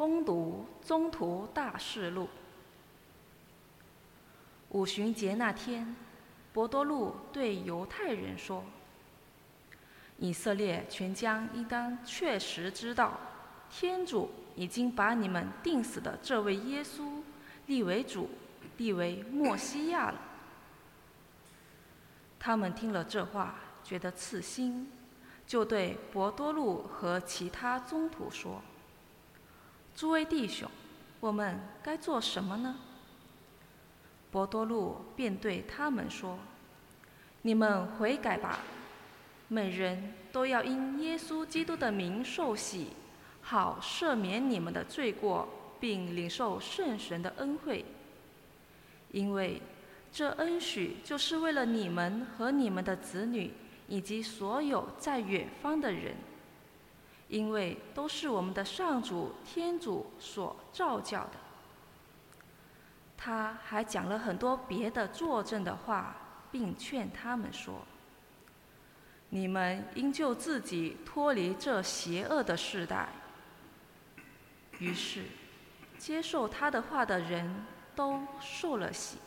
攻读《中途大事录》。五旬节那天，伯多禄对犹太人说：“以色列全疆应当确实知道，天主已经把你们定死的这位耶稣立为主，立为墨西亚了。”他们听了这话，觉得刺心，就对伯多禄和其他宗徒说。诸位弟兄，我们该做什么呢？伯多禄便对他们说：“你们悔改吧，每人都要因耶稣基督的名受洗，好赦免你们的罪过，并领受圣神的恩惠。因为这恩许就是为了你们和你们的子女，以及所有在远方的人。”因为都是我们的上主天主所造教的，他还讲了很多别的作证的话，并劝他们说：“你们应救自己脱离这邪恶的时代。”于是，接受他的话的人都受了洗。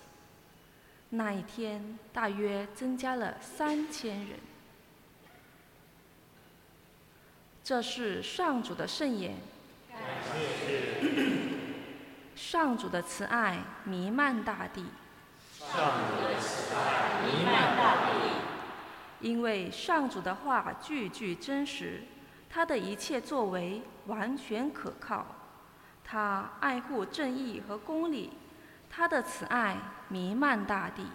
那一天，大约增加了三千人。这是上主的圣言。上主的慈爱弥漫大地。上主的慈爱弥漫大地。因为上主的话句句真实，他的一切作为完全可靠，他爱护正义和公理，他的慈爱弥漫大地。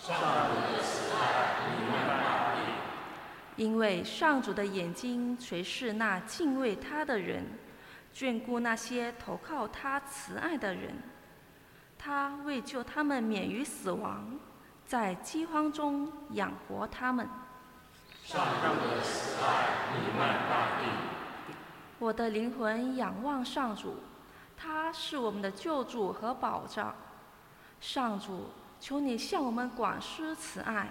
上主的慈爱弥漫大地。因为上主的眼睛垂视那敬畏他的人，眷顾那些投靠他慈爱的人，他为救他们免于死亡，在饥荒中养活他们。上主的慈爱弥漫大地。我的灵魂仰望上主，他是我们的救主和保障。上主，求你向我们广施慈爱。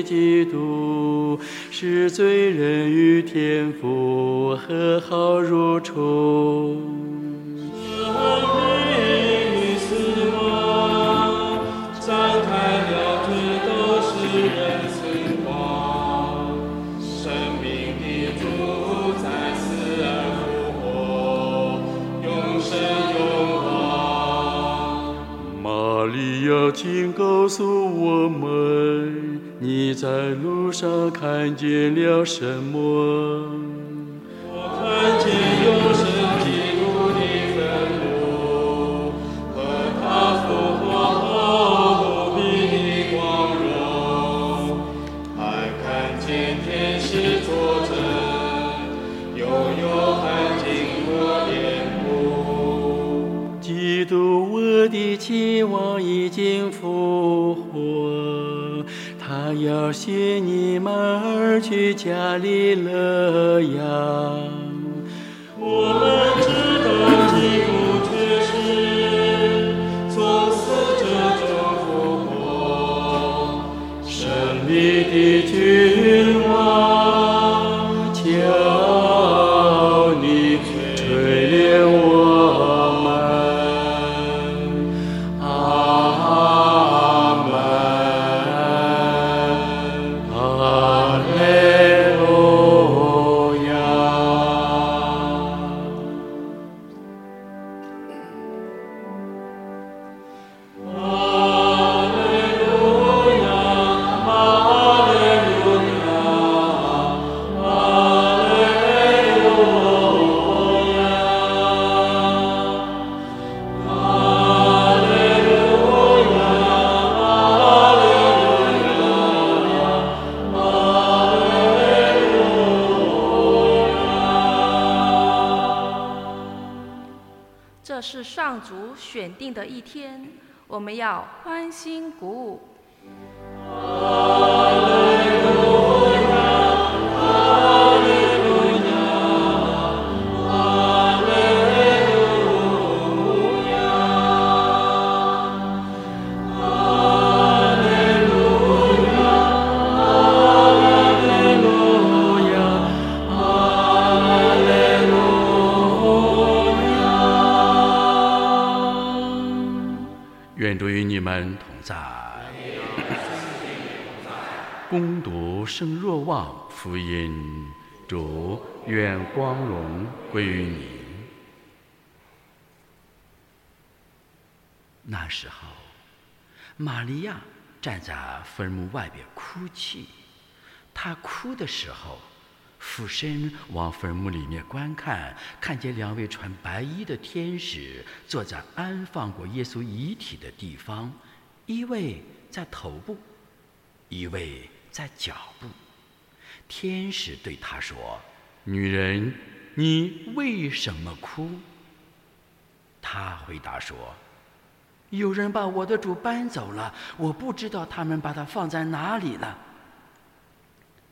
的基督。是罪人与天父和好如初。生命与死亡，展开了最都是人存亡。生命的主在死而复活，永生永王。玛利亚，请告诉我们。你在路上看见了什么？我看见永生基督的坟墓和他复活后无比的光荣，还看见天使坐镇，拥有汗巾和脸谱。基督，我的期望已经他要携你们去加利勒呀。我们要欢欣鼓舞。人同在。攻读圣若望福音，主愿光荣归于你。那时候，玛利亚站在坟墓外边哭泣。她哭的时候，俯身往坟墓里面观看，看见两位穿白衣的天使坐在安放过耶稣遗体的地方，一位在头部，一位在脚部。天使对他说：“女人，你为什么哭？”他回答说：“有人把我的主搬走了，我不知道他们把他放在哪里了。”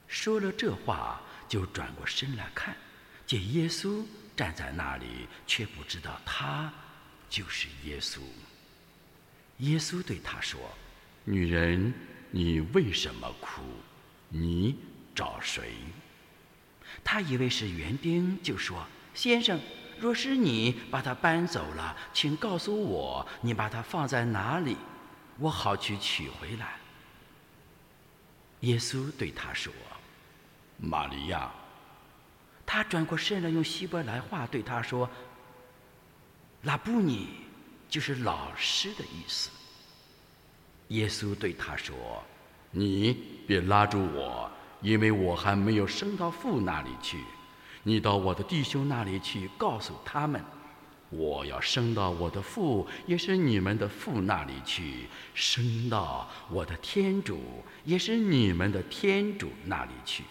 说了这话，就转过身来看，见耶稣站在那里，却不知道他就是耶稣。耶稣对他说：“女人，你为什么哭？你找谁？”他以为是园丁，就说：“先生，若是你把它搬走了，请告诉我，你把它放在哪里，我好去取回来。”耶稣对他说：“玛利亚。”他转过身来，用希伯来话对他说：“拉布尼，就是老师的意思。”耶稣对他说：“你别拉住我，因为我还没有升到父那里去。你到我的弟兄那里去，告诉他们，我要升到我的父，也是你们的父那里去；升到我的天主，也是你们的天主那里去。”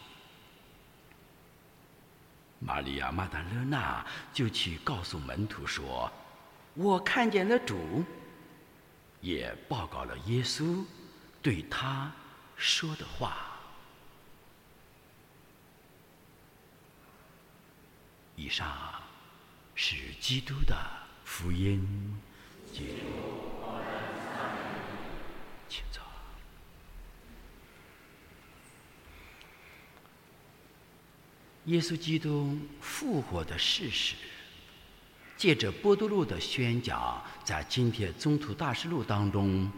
玛利亚·马达勒娜就去告诉门徒说：“我看见了主。”也报告了耶稣对他说的话。以上是基督的福音。请坐。耶稣基督复活的事实。借着波多路的宣讲，在今天宗徒大事录当中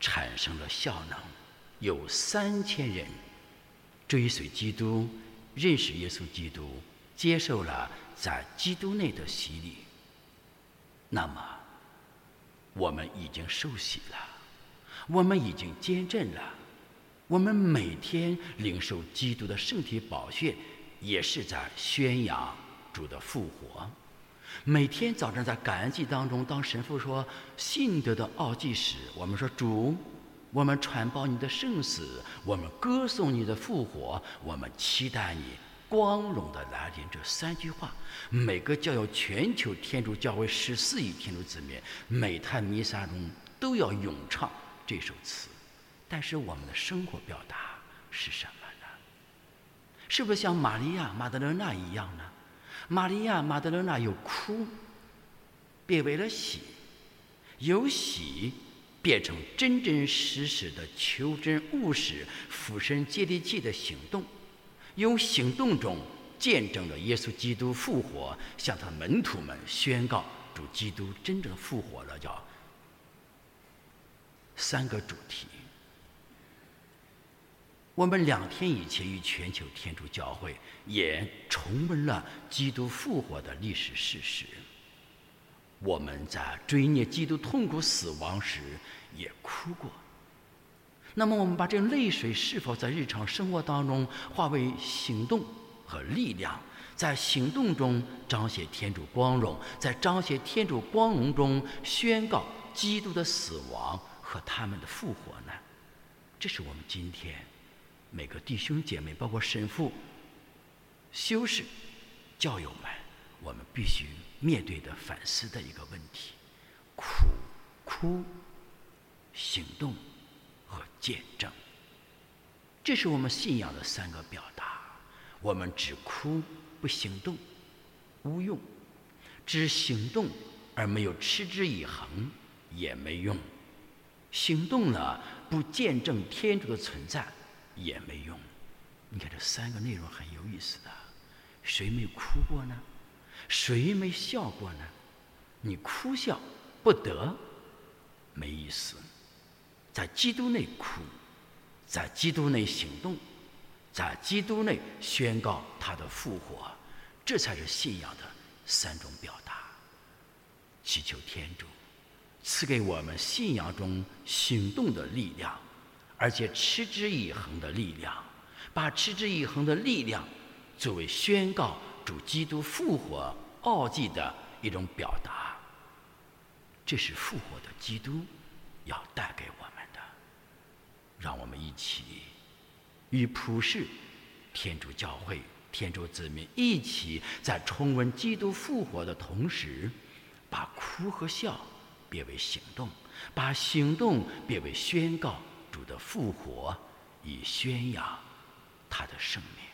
产生了效能，有三千人追随基督，认识耶稣基督，接受了在基督内的洗礼。那么，我们已经受洗了，我们已经见证了，我们每天领受基督的圣体宝血，也是在宣扬主的复活。每天早晨在感恩祭当中，当神父说信德的奥迹时，我们说主，我们传报你的圣死，我们歌颂你的复活，我们期待你光荣的来临。这三句话，每个教友全球天主教会十四亿天主子民，每坛弥撒中都要咏唱这首词。但是我们的生活表达是什么呢？是不是像玛利亚、马德勒纳一样呢？玛利亚·马德勒纳有哭，变为了喜；由喜变成真真实实的求真务实、俯身接地气的行动，用行动中见证了耶稣基督复活，向他门徒们宣告主基督真正复活了。叫三个主题。我们两天以前与全球天主教会也重温了基督复活的历史事实。我们在追念基督痛苦死亡时也哭过。那么，我们把这泪水是否在日常生活当中化为行动和力量，在行动中彰显天主光荣，在彰显天主光荣中宣告基督的死亡和他们的复活呢？这是我们今天。每个弟兄姐妹，包括神父、修士、教友们，我们必须面对的、反思的一个问题：苦，哭，行动和见证。这是我们信仰的三个表达。我们只哭不行动，无用；只行动而没有持之以恒，也没用。行动了不见证天主的存在，也没用。你看这三个内容很有意思的。谁没哭过呢？谁没笑过呢？你哭笑不得，没意思。在基督内哭，在基督内行动，在基督内宣告他的复活，这才是信仰的三种表达。祈求天主赐给我们信仰中行动的力量，而且持之以恒的力量，把持之以恒的力量作为宣告主基督复活奥迹的一种表达。这是复活的基督要带给我们的。让我们一起与普世天主教会、天主子民一起，在重温基督复活的同时，把哭和笑变为行动，把行动变为宣告主的复活，以宣扬他的圣名。